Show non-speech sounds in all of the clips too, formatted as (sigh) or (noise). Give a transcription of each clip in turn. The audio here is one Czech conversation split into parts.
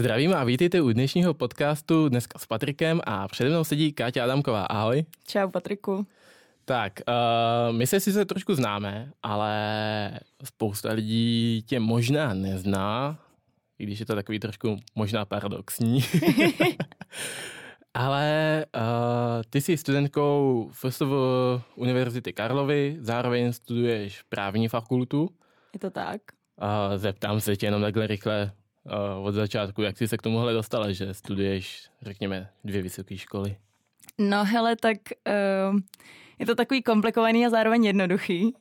Zdravím a vítejte u dnešního podcastu dneska s Patrikem a přede mnou sedí Káťa Adamková. Ahoj. Čau Patriku. Tak, uh, my se sice trošku známe, ale spousta lidí tě možná nezná, i když je to takový trošku možná paradoxní. (laughs) (laughs) ale uh, ty jsi studentkou FSV Univerzity Karlovy, zároveň studuješ právní fakultu. Je to tak. Uh, zeptám se tě jenom takhle rychle, uh, od začátku, jak jsi se k tomuhle dostala, že studuješ, řekněme, dvě vysoké školy? No hele, tak uh, je to takový komplikovaný a zároveň jednoduchý.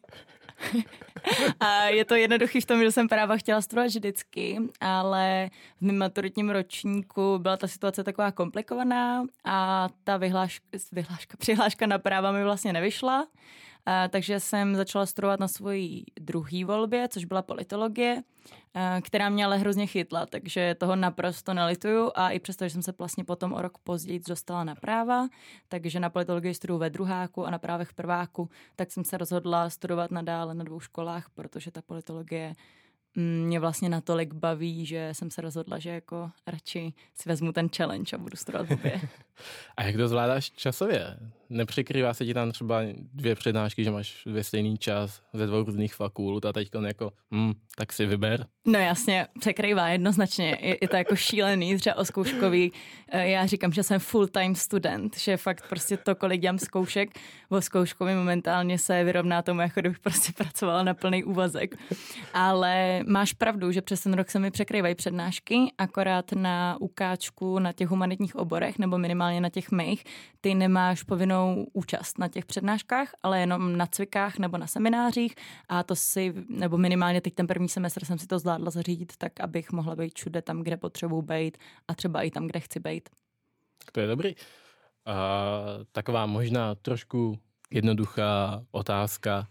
(laughs) a je to jednoduchý v tom, že jsem práva chtěla studovat vždycky, ale v mém maturitním ročníku byla ta situace taková komplikovaná a ta vyhláška, vyhláška přihláška na práva mi vlastně nevyšla. A, takže jsem začala studovat na svojí druhé volbě, což byla politologie, a, která mě ale hrozně chytla, takže toho naprosto nelituju a i přesto, že jsem se vlastně potom o rok později dostala na práva, takže na politologii studuju ve druháku a na právech prváku, tak jsem se rozhodla studovat nadále na dvou školách, protože ta politologie mě vlastně natolik baví, že jsem se rozhodla, že jako radši si vezmu ten challenge a budu studovat obě. (laughs) A jak to zvládáš časově? Nepřekrývá se ti tam třeba dvě přednášky, že máš ve stejný čas ze dvou různých fakult a teď jako, hm, tak si vyber? No jasně, překrývá jednoznačně. Je, je to jako šílený, třeba o zkouškový. Eh, já říkám, že jsem full-time student, že fakt prostě to, kolik dělám zkoušek, o zkouškový momentálně se vyrovná tomu, jako kdybych prostě pracovala na plný úvazek. Ale máš pravdu, že přes ten rok se mi překrývají přednášky, akorát na ukáčku na těch humanitních oborech, nebo minimálně na těch mých, ty nemáš povinnou účast na těch přednáškách, ale jenom na cvikách nebo na seminářích a to si, nebo minimálně teď ten první semestr jsem si to zvládla zařídit tak, abych mohla být všude tam, kde potřebuji být a třeba i tam, kde chci být. To je dobrý. A taková možná trošku jednoduchá otázka.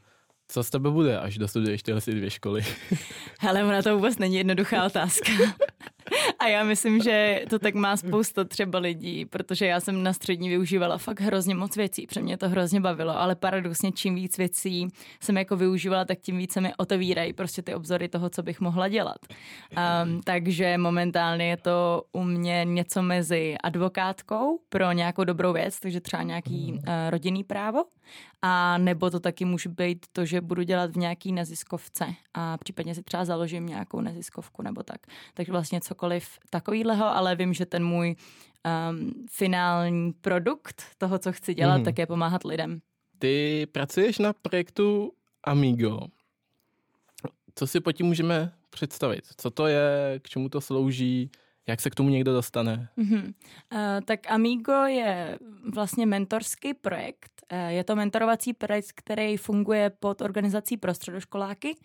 Co z tebe bude, až dostuduješ tyhle dvě školy? (laughs) Hele, ona to vůbec není jednoduchá otázka. (laughs) A já myslím, že to tak má spousta třeba lidí, protože já jsem na střední využívala fakt hrozně moc věcí, protože mě to hrozně bavilo, ale paradoxně čím víc věcí jsem jako využívala, tak tím více mi otevírají prostě ty obzory toho, co bych mohla dělat. Um, takže momentálně je to u mě něco mezi advokátkou pro nějakou dobrou věc, takže třeba nějaký uh, rodinný právo, a nebo to taky může být to, že budu dělat v nějaký neziskovce a případně si třeba založím nějakou neziskovku nebo tak. Takže vlastně cokoliv takovýhleho, ale vím, že ten můj um, finální produkt toho, co chci dělat, mm. tak je pomáhat lidem. Ty pracuješ na projektu Amigo. Co si po tím můžeme představit? Co to je, k čemu to slouží? Jak se k tomu někdo dostane? Mm-hmm. Uh, tak Amigo je vlastně mentorský projekt. Uh, je to mentorovací projekt, který funguje pod organizací pro středoškoláky,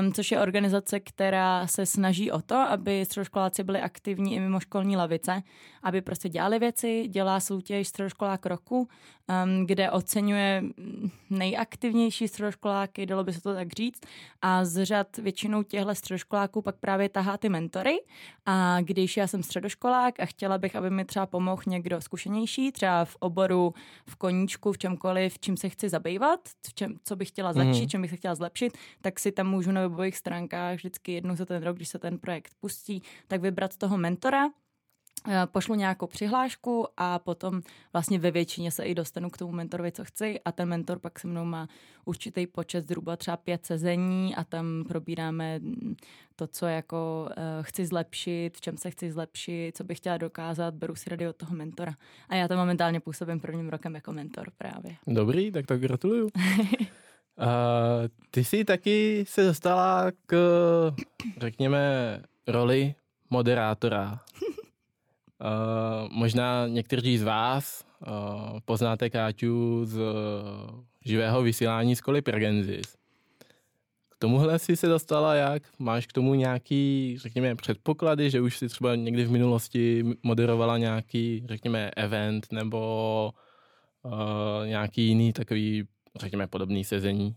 um, což je organizace, která se snaží o to, aby středoškoláci byli aktivní i mimo školní lavice, aby prostě dělali věci, dělá soutěž středoškolák roku, um, kde oceňuje nejaktivnější středoškoláky, dalo by se to tak říct, a z řad většinou těchto středoškoláků pak právě tahá ty mentory a když když já jsem středoškolák a chtěla bych, aby mi třeba pomohl někdo zkušenější, třeba v oboru, v koníčku, v čemkoliv, čím se chci zabývat, v čem, co bych chtěla začít, mm. čem bych se chtěla zlepšit, tak si tam můžu na webových stránkách vždycky jednou za ten rok, když se ten projekt pustí, tak vybrat toho mentora, pošlu nějakou přihlášku a potom vlastně ve většině se i dostanu k tomu mentorovi, co chci a ten mentor pak se mnou má určitý počet, zhruba třeba pět sezení a tam probíráme to, co jako uh, chci zlepšit, v čem se chci zlepšit, co bych chtěla dokázat, beru si rady od toho mentora. A já tam momentálně působím prvním rokem jako mentor právě. Dobrý, tak to gratuluju. (laughs) Uh, ty jsi taky se dostala k, řekněme, roli moderátora (laughs) Uh, možná někteří z vás uh, poznáte Káťu z uh, živého vysílání z Koli Pergensis. K tomuhle si se dostala jak? Máš k tomu nějaký, řekněme, předpoklady, že už si třeba někdy v minulosti moderovala nějaký, řekněme, event nebo uh, nějaký jiný takový, řekněme, podobný sezení?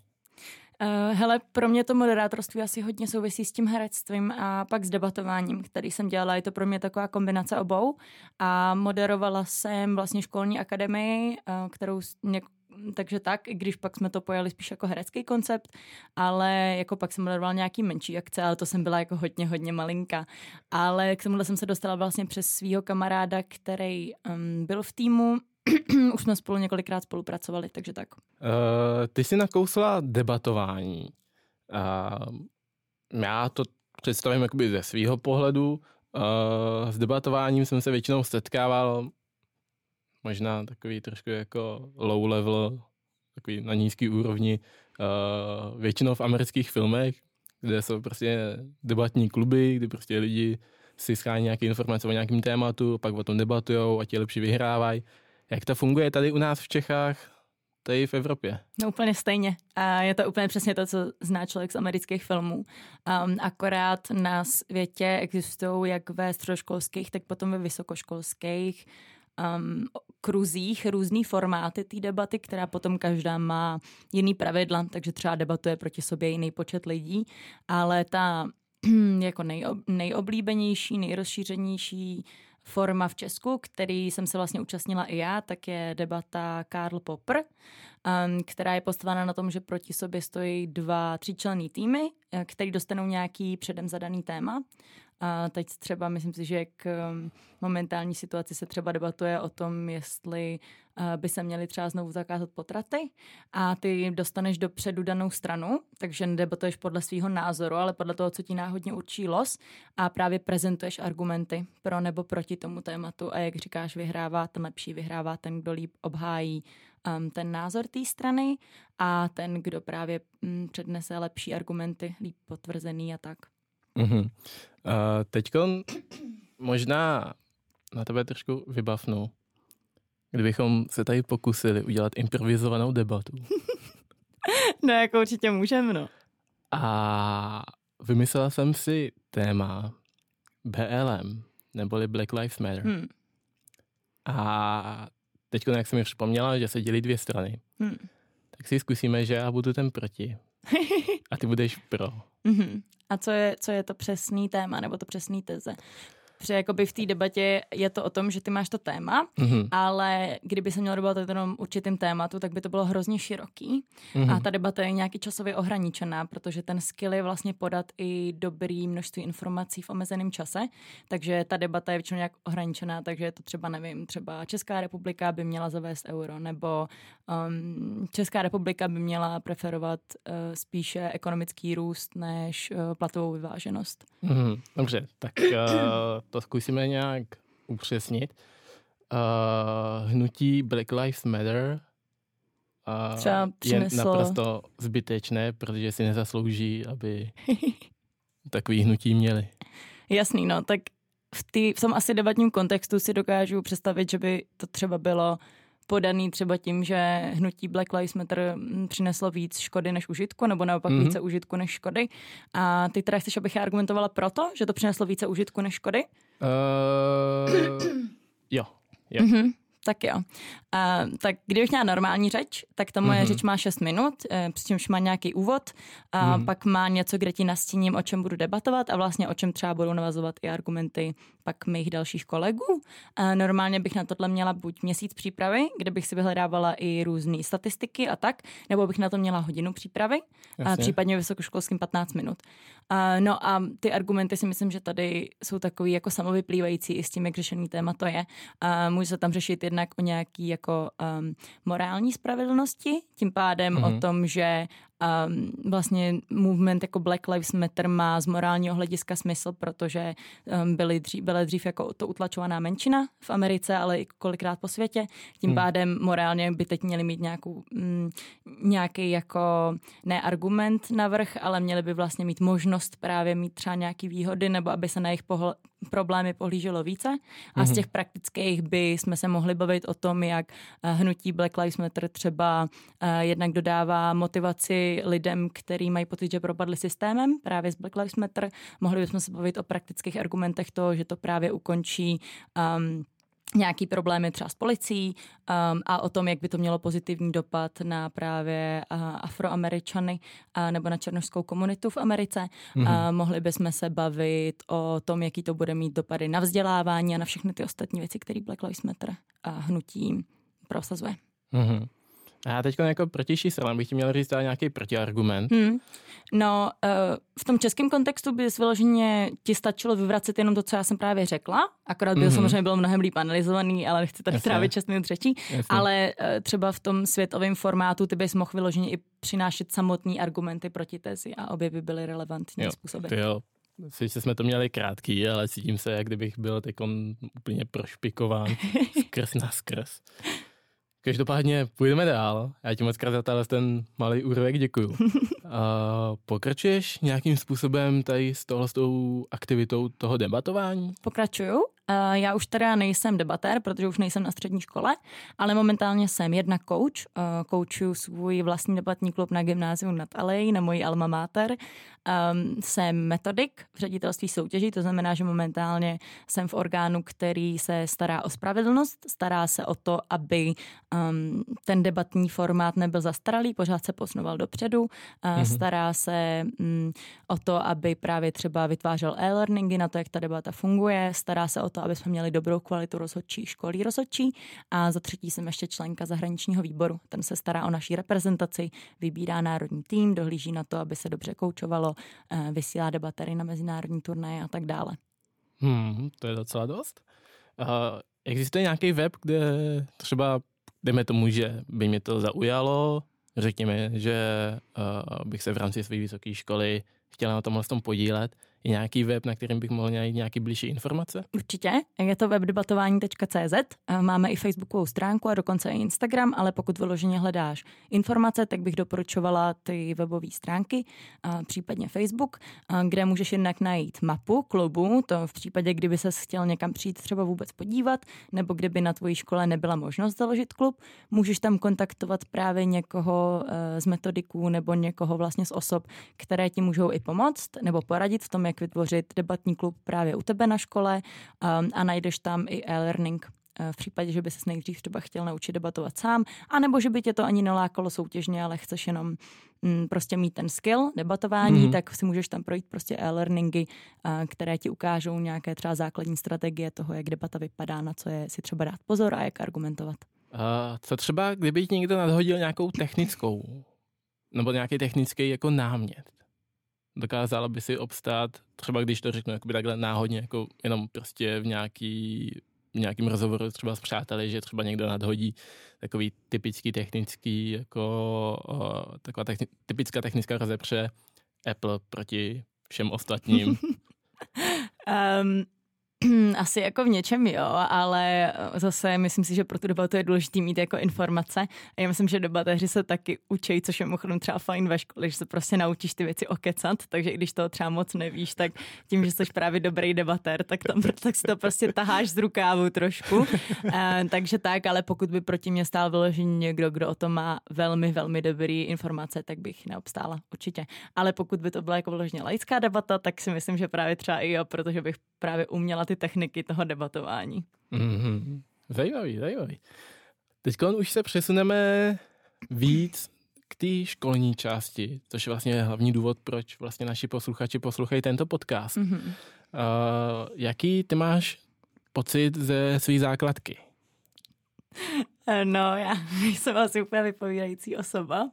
Uh, hele, pro mě to moderátorství asi hodně souvisí s tím herectvím a pak s debatováním, který jsem dělala. Je to pro mě taková kombinace obou a moderovala jsem vlastně školní akademii, uh, kterou něk- takže tak, i když pak jsme to pojali spíš jako herecký koncept, ale jako pak jsem moderovala nějaký menší akce, ale to jsem byla jako hodně, hodně malinka. Ale k tomuhle jsem se dostala vlastně přes svého kamaráda, který um, byl v týmu už jsme spolu několikrát spolupracovali, takže tak. Uh, ty jsi nakousla debatování. Uh, já to představím jakoby ze svého pohledu. Uh, s debatováním jsem se většinou setkával možná takový trošku jako low level, takový na nízký úrovni, uh, většinou v amerických filmech, kde jsou prostě debatní kluby, kde prostě lidi si schání nějaké informace o nějakém tématu, pak o tom debatujou a ti lepší vyhrávají. Jak to funguje tady u nás v Čechách, tady v Evropě? No úplně stejně. A je to úplně přesně to, co zná člověk z amerických filmů. Um, akorát na světě existují jak ve středoškolských, tak potom ve vysokoškolských um, kruzích různý formáty té debaty, která potom každá má jiný pravidla, takže třeba debatuje proti sobě jiný počet lidí, ale ta (clears throat) jako nejob, nejoblíbenější, nejrozšířenější forma v Česku, který jsem se vlastně účastnila i já, tak je debata Karl Popper, um, která je postavena na tom, že proti sobě stojí dva tříčlenný týmy, eh, který dostanou nějaký předem zadaný téma a teď třeba myslím si, že k um, momentální situaci se třeba debatuje o tom, jestli uh, by se měly třeba znovu zakázat potraty. A ty dostaneš dopředu danou stranu, takže nedebatuješ podle svého názoru, ale podle toho, co ti náhodně určí los. A právě prezentuješ argumenty pro nebo proti tomu tématu. A jak říkáš, vyhrává ten lepší, vyhrává ten, kdo líp obhájí um, ten názor té strany. A ten, kdo právě um, přednese lepší argumenty, líp potvrzený a tak. Mm-hmm. Uh, Teď možná na tebe trošku vybavnu, kdybychom se tady pokusili udělat improvizovanou debatu. (laughs) no, jako určitě můžeme, no. A vymyslela jsem si téma BLM, neboli Black Lives Matter. Hmm. A teď, jak jsem mi vzpomněla, že se dělí dvě strany, hmm. tak si zkusíme, že já budu ten proti. A ty budeš pro. Mm-hmm. A co je, co je to přesný téma nebo to přesný teze? Protože jakoby v té debatě je to o tom, že ty máš to téma, mm-hmm. ale kdyby se mělo debatovat jenom určitým tématu, tak by to bylo hrozně široký. Mm-hmm. A ta debata je nějaký časově ohraničená, protože ten skill je vlastně podat i dobrý množství informací v omezeném čase. Takže ta debata je většinou nějak ohraničená, takže je to třeba, nevím, třeba Česká republika by měla zavést euro, nebo um, Česká republika by měla preferovat uh, spíše ekonomický růst než uh, platovou vyváženost. Mm-hmm. Dobře, tak uh (clears throat) to zkusíme nějak upřesnit. Uh, hnutí Black Lives Matter uh, Třeba přineslo... je naprosto zbytečné, protože si nezaslouží, aby (laughs) takový hnutí měli. Jasný, no, tak v, tý, v tom asi debatním kontextu si dokážu představit, že by to třeba bylo podaný třeba tím, že hnutí Black Lives Matter mm, přineslo víc škody než užitku, nebo naopak mm-hmm. více užitku než škody. A ty teda chceš, abych já argumentovala proto, že to přineslo více užitku než škody? Uh, jo. jo. Mm-hmm. Tak jo. Uh, tak kdybych měla normální řeč, tak ta moje mm-hmm. řeč má 6 minut, uh, přičemž má nějaký úvod, a mm. pak má něco, kde ti nastíním, o čem budu debatovat a vlastně o čem třeba budou navazovat i argumenty pak mých dalších kolegů. Uh, normálně bych na tohle měla buď měsíc přípravy, kde bych si vyhledávala i různé statistiky a tak, nebo bych na to měla hodinu přípravy, a případně vysokoškolským 15 minut. Uh, no a ty argumenty si myslím, že tady jsou takový jako samovyplývající i s tím, jak řešený téma to je. Uh, může se tam řešit jednak o nějaký jako um, morální spravedlnosti, tím pádem mm-hmm. o mhm. tom, že um, vlastně movement jako Black Lives Matter má z morálního hlediska smysl, protože um, byly dřív, byla dřív jako to utlačovaná menšina v Americe, ale i kolikrát po světě. Tím hmm. pádem morálně by teď měli mít nějakou, mm, nějaký jako ne argument navrh, ale měli by vlastně mít možnost právě mít třeba nějaký výhody, nebo aby se na jejich pohl- problémy pohlíželo více. A hmm. z těch praktických by jsme se mohli bavit o tom, jak eh, hnutí Black Lives Matter třeba uh, jednak dodává motivaci lidem, kteří mají pocit, že propadli systémem, právě z Black Lives Matter. Mohli bychom se bavit o praktických argumentech toho, že to právě ukončí um, nějaký problémy třeba s policií um, a o tom, jak by to mělo pozitivní dopad na právě uh, afroameričany uh, nebo na černožskou komunitu v Americe. Mm-hmm. Uh, mohli bychom se bavit o tom, jaký to bude mít dopady na vzdělávání a na všechny ty ostatní věci, které Black Lives Matter uh, hnutí prosazuje. Mm-hmm. A já teď jako protější strana bych ti měl říct nějaký protiargument. Hmm. No, uh, v tom českém kontextu by vyloženě ti stačilo vyvracet jenom to, co já jsem právě řekla, akorát by mm-hmm. samozřejmě bylo mnohem líp analyzovaný, ale nechci tady trávit čas minut řečí, ale uh, třeba v tom světovém formátu ty bys mohl vyloženě i přinášet samotný argumenty proti tezi a obě by byly relevantní jo, způsoby. Ty jo. Sice jsme to měli krátký, ale cítím se, jak kdybych byl teď úplně prošpikován (laughs) skrz na skrz. Každopádně půjdeme dál. Já ti moc krát za ten malý úrovek děkuju. (laughs) Uh, pokračuješ nějakým způsobem tady s tohle s tou aktivitou toho debatování? Pokračuju. Uh, já už teda nejsem debatér, protože už nejsem na střední škole, ale momentálně jsem jedna coach. Uh, coachuju svůj vlastní debatní klub na gymnáziu nad Alej, na mojí alma mater. Um, jsem metodik v ředitelství soutěží, to znamená, že momentálně jsem v orgánu, který se stará o spravedlnost, stará se o to, aby um, ten debatní formát nebyl zastaralý, pořád se posunoval dopředu, uh, mm-hmm. stará se um, o to, aby právě třeba vytvářel e-learningy na to, jak ta debata funguje, stará se o to, aby jsme měli dobrou kvalitu rozhodčí školí rozhodčí a za třetí jsem ještě členka zahraničního výboru. Ten se stará o naší reprezentaci, vybírá národní tým, dohlíží na to, aby se dobře koučovalo, eh, vysílá debatery na mezinárodní turnaje a tak dále. Hmm, to je docela dost. Uh, existuje nějaký web, kde třeba, dejme tomu, že by mě to zaujalo, řekněme, že uh, bych se v rámci své vysoké školy chtěl na tomhle tom podílet, je nějaký web, na kterém bych mohl najít nějaký blížší informace? Určitě. Je to webdebatování.cz. Máme i facebookovou stránku a dokonce i Instagram, ale pokud vyloženě hledáš informace, tak bych doporučovala ty webové stránky, případně Facebook, kde můžeš jednak najít mapu klubu, to v případě, kdyby se chtěl někam přijít třeba vůbec podívat, nebo kdyby na tvojí škole nebyla možnost založit klub, můžeš tam kontaktovat právě někoho z metodiků nebo někoho vlastně z osob, které ti můžou i pomoct nebo poradit v tom, jak vytvořit debatní klub právě u tebe na škole um, a najdeš tam i e-learning uh, v případě, že by se nejdřív třeba chtěl naučit debatovat sám, anebo že by tě to ani nelákalo soutěžně, ale chceš jenom mm, prostě mít ten skill debatování, mm-hmm. tak si můžeš tam projít prostě e-learningy, uh, které ti ukážou nějaké třeba základní strategie toho, jak debata vypadá, na co je si třeba dát pozor a jak argumentovat. Uh, co třeba, kdyby ti někdo nadhodil nějakou technickou nebo nějaký technický jako námět? Dokázala by si obstát, třeba když to řeknu jakoby takhle náhodně, jako jenom prostě v nějaký v nějakým rozhovoru třeba s přáteli, že třeba někdo nadhodí takový typický technický, jako o, taková techni- typická technická rozepře Apple proti všem ostatním. (laughs) um, (clears throat) Asi jako v něčem jo, ale zase myslím si, že pro tu debatu je důležité mít jako informace. A já myslím, že debatéři se taky učí, což je mimochodem třeba fajn ve škole, že se prostě naučíš ty věci okecat, takže i když toho třeba moc nevíš, tak tím, že jsi právě dobrý debatér, tak tam tak si to prostě taháš z rukávu trošku. E, takže tak, ale pokud by proti mě stál vyložený někdo, kdo o tom má velmi, velmi dobrý informace, tak bych neobstála určitě. Ale pokud by to byla jako vyloženě laická debata, tak si myslím, že právě třeba i jo, protože bych právě uměla ty ty techniky toho debatování. Mm-hmm. Zajímavý, zajímavý. Teď už se přesuneme víc k té školní části, což je vlastně hlavní důvod, proč vlastně naši posluchači poslouchají tento podcast. Mm-hmm. Uh, jaký ty máš pocit ze své základky? No, já (laughs) jsem asi úplně vypovídající osoba,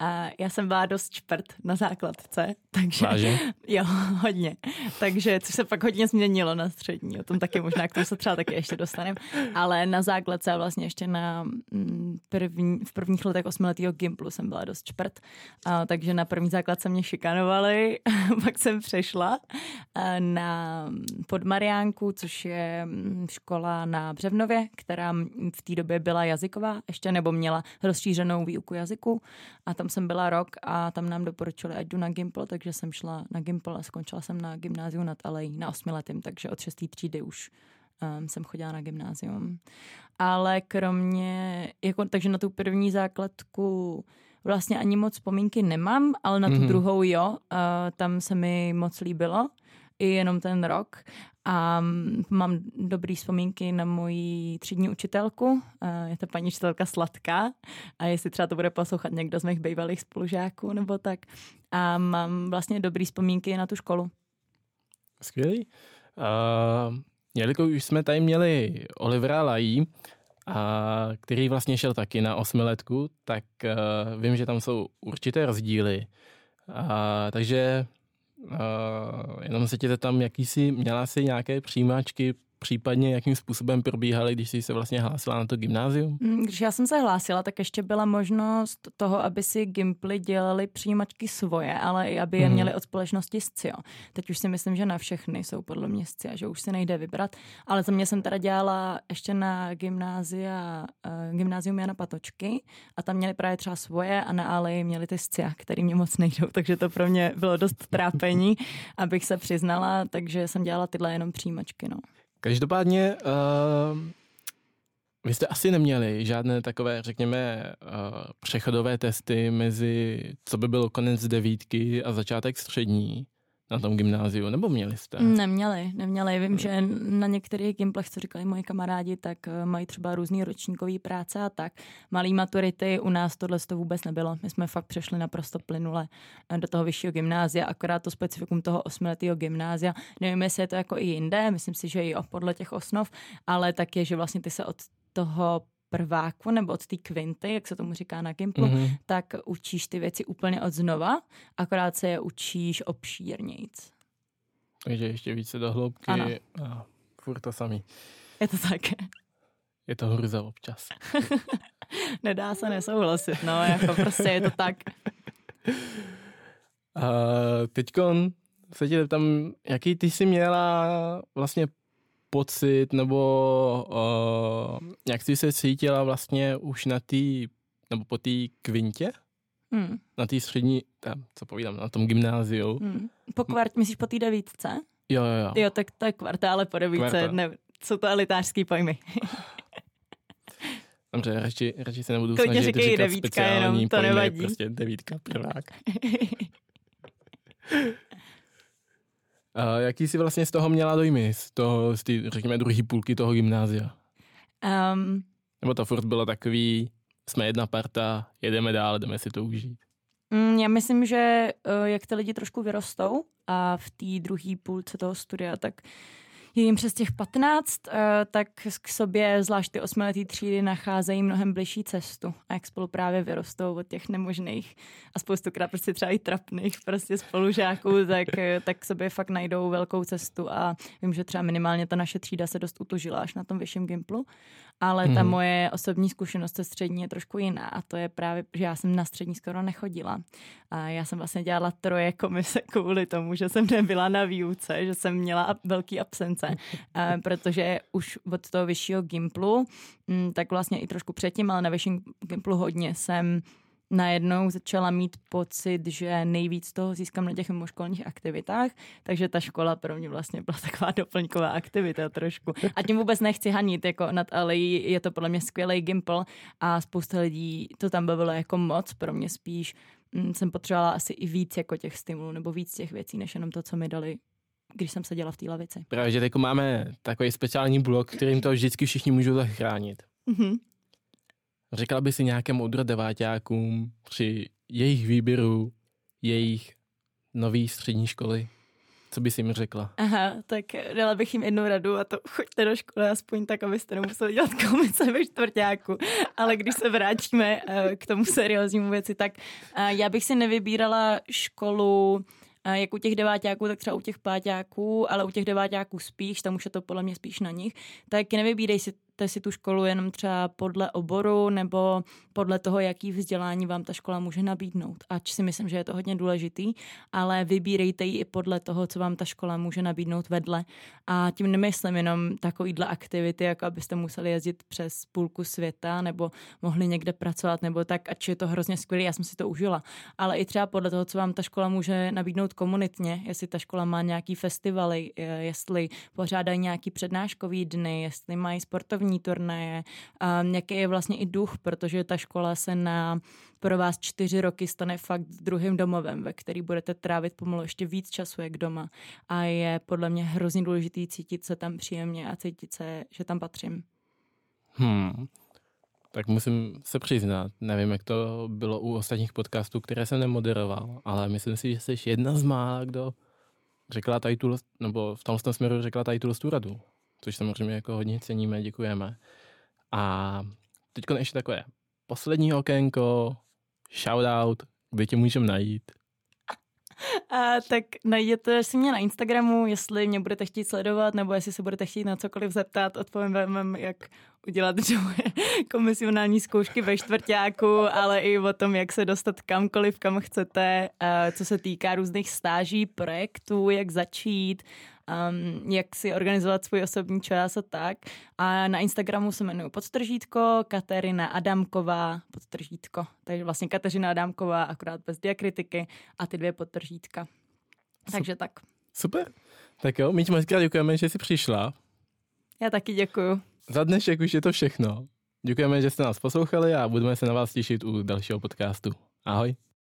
a já jsem byla dost čprt na základce, takže... Váže? (laughs) Jo, hodně. Takže, což se pak hodně změnilo na střední, o tom taky možná, k tomu se třeba taky ještě dostaneme. Ale na základce a vlastně ještě na mm, první, v prvních letech osmiletého Gimplu jsem byla dost čprt. A, takže na první základce mě šikanovali, (laughs) pak jsem přešla na podmariánku, což je mm, škola na Břevnově, která v té době byla jazyková ještě, nebo měla rozšířenou výuku jazyku. A tam jsem byla rok a tam nám doporučili, ať jdu na Gimple, takže jsem šla na Gimple a skončila jsem na gymnáziu nad Alej na osmiletým, takže od šestý třídy už um, jsem chodila na gymnázium. Ale kromě, jako, takže na tu první základku vlastně ani moc vzpomínky nemám, ale na tu mm-hmm. druhou jo, uh, tam se mi moc líbilo i jenom ten rok. A mám dobrý vzpomínky na moji třídní učitelku, je to paní učitelka Sladká a jestli třeba to bude poslouchat někdo z mých bývalých spolužáků nebo tak. A mám vlastně dobrý vzpomínky na tu školu. Skvělý. Uh, jelikož už jsme tady měli Olivera Lají, a který vlastně šel taky na osmiletku, tak uh, vím, že tam jsou určité rozdíly. A, takže uh, jenom se tě tam, jaký jsi, měla si nějaké přijímačky případně jakým způsobem probíhaly, když jsi se vlastně hlásila na to gymnázium? Mm, když já jsem se hlásila, tak ještě byla možnost toho, aby si Gimply dělali přijímačky svoje, ale i aby je mhm. měli od společnosti SCIO. Teď už si myslím, že na všechny jsou podle mě SCIO, že už si nejde vybrat, ale za mě jsem teda dělala ještě na gymnázia, uh, gymnázium Jana Patočky a tam měli právě třeba svoje a na Alei měli ty SCIA, který mě moc nejdou, (laughs) takže to pro mě bylo dost trápení, abych se přiznala, takže jsem dělala tyhle jenom přijímačky. No. Každopádně uh, vy jste asi neměli žádné takové, řekněme, uh, přechodové testy mezi, co by bylo konec devítky a začátek střední na tom gymnáziu, nebo měli jste? Neměli, neměli. Vím, že na některých gimplech, co říkali moji kamarádi, tak eh, mají třeba různý ročníkový práce a tak. Malý maturity, u nás tohle to vůbec nebylo. My jsme fakt přešli naprosto plynule eh, do toho vyššího gymnázia, akorát to specifikum toho osmiletého gymnázia. Nevím, jestli je to jako i jinde, myslím si, že i podle těch osnov, ale tak je, že vlastně ty se od toho prváku nebo od té kvinty, jak se tomu říká na Gimplu, mm-hmm. tak učíš ty věci úplně od znova, akorát se je učíš obšírnějc. Takže ještě více do hloubky ano. a furt to samý. Je to tak. Je to hrza občas. (laughs) Nedá se nesouhlasit, no, jako prostě je to tak. A teďkon se tě tam, jaký ty jsi měla vlastně pocit, nebo uh, jak jsi se cítila vlastně už na té, nebo po té kvintě? Hmm. Na té střední, tam, co povídám, na tom gymnáziu. Hmm. Po kvart, myslíš po té devítce? Jo, jo, jo. Jo, tak to je kvarta, ale po devítce, ne, jsou to elitářský pojmy. (laughs) Dobře, radši, radši se nebudu Klidně snažit říkat devítka, jenom to pojmy, nevadí. Prostě devítka, prvák. (laughs) A jaký jsi vlastně z toho měla dojmy, z toho, z ty, řekněme, druhé půlky toho gymnázia? Um, Nebo to furt bylo takový, jsme jedna parta, jedeme dál, jdeme si to užít? Mm, já myslím, že eh, jak ty lidi trošku vyrostou a v té druhé půlce toho studia, tak je jim přes těch 15, eh, tak k sobě, zvlášť ty osmiletý třídy, nacházejí mnohem bližší cestu. A jak spolu právě vyrostou od těch nemožných a spoustukrát prostě třeba i trapných prostě spolužáků, (laughs) tak, eh, tak k sobě fakt najdou velkou cestu a vím, že třeba minimálně ta naše třída se dost utužila až na tom vyšším gimplu ale hmm. ta mhm. moje osobní zkušenost se střední je trošku jiná a to je právě, že já jsem na střední skoro nechodila. A já jsem vlastně dělala troje komise kvůli tomu, že jsem nebyla na výuce, že jsem měla velký absence, (laughs) a, protože už od toho vyššího gimplu, mm, tak vlastně i trošku předtím, ale na vyšším gimplu hodně jsem najednou začala mít pocit, že nejvíc toho získám na těch mimoškolních aktivitách, takže ta škola pro mě vlastně byla taková (laughs) doplňková aktivita trošku. A tím vůbec nechci hanit jako nad Alei, je to podle mě skvělý gimpl a spousta lidí to tam bavilo jako moc, pro mě spíš mm, jsem potřebovala asi i víc jako těch stimulů nebo víc těch věcí, než jenom to, co mi dali když jsem seděla v té lavici. Právě, že máme takový speciální blok, kterým to vždycky všichni můžou zachránit. Mm-hmm. Řekla by si nějaké moudro deváťákům při jejich výběru jejich nový střední školy? Co bys jim řekla? Aha, tak dala bych jim jednu radu a to choďte do školy aspoň tak, abyste nemuseli dělat komice ve čtvrtáku. Ale když se vrátíme eh, k tomu serióznímu věci, tak eh, já bych si nevybírala školu jak u těch deváťáků, tak třeba u těch páťáků, ale u těch deváťáků spíš, tam už je to podle mě spíš na nich, tak nevybírej si vyberete si tu školu jenom třeba podle oboru nebo podle toho, jaký vzdělání vám ta škola může nabídnout. Ač si myslím, že je to hodně důležitý, ale vybírejte ji i podle toho, co vám ta škola může nabídnout vedle. A tím nemyslím jenom takovýhle aktivity, jako abyste museli jezdit přes půlku světa nebo mohli někde pracovat nebo tak, ač je to hrozně skvělé, já jsem si to užila. Ale i třeba podle toho, co vám ta škola může nabídnout komunitně, jestli ta škola má nějaký festivaly, jestli pořádají nějaký přednáškový dny, jestli mají sportovní sportovní turnaje, jaký je vlastně i duch, protože ta škola se na pro vás čtyři roky stane fakt druhým domovem, ve který budete trávit pomalu ještě víc času jak doma. A je podle mě hrozně důležitý cítit se tam příjemně a cítit se, že tam patřím. Hmm. Tak musím se přiznat, nevím, jak to bylo u ostatních podcastů, které jsem nemoderoval, ale myslím si, že jsi jedna z mála, kdo řekla tady tu, nebo v tom směru řekla tady tu radu což samozřejmě jako hodně ceníme, děkujeme. A teď ještě takové poslední okénko, shoutout, kde tě můžeme najít. A, tak najděte si mě na Instagramu, jestli mě budete chtít sledovat, nebo jestli se budete chtít na cokoliv zeptat, odpovím vám, jak udělat (laughs) komisionální zkoušky ve čtvrtáku, ale i o tom, jak se dostat kamkoliv, kam chcete, co se týká různých stáží, projektů, jak začít, um, jak si organizovat svůj osobní čas a tak. A na Instagramu se jmenuji podstržítko, Katerina Adamková podtržítko. Takže vlastně Kateřina Adamková, akorát bez diakritiky a ty dvě podtržítka. Takže tak. Super. Tak jo, my ti moc děkujeme, že jsi přišla. Já taky děkuju. Za dnešek už je to všechno. Děkujeme, že jste nás poslouchali a budeme se na vás těšit u dalšího podcastu. Ahoj.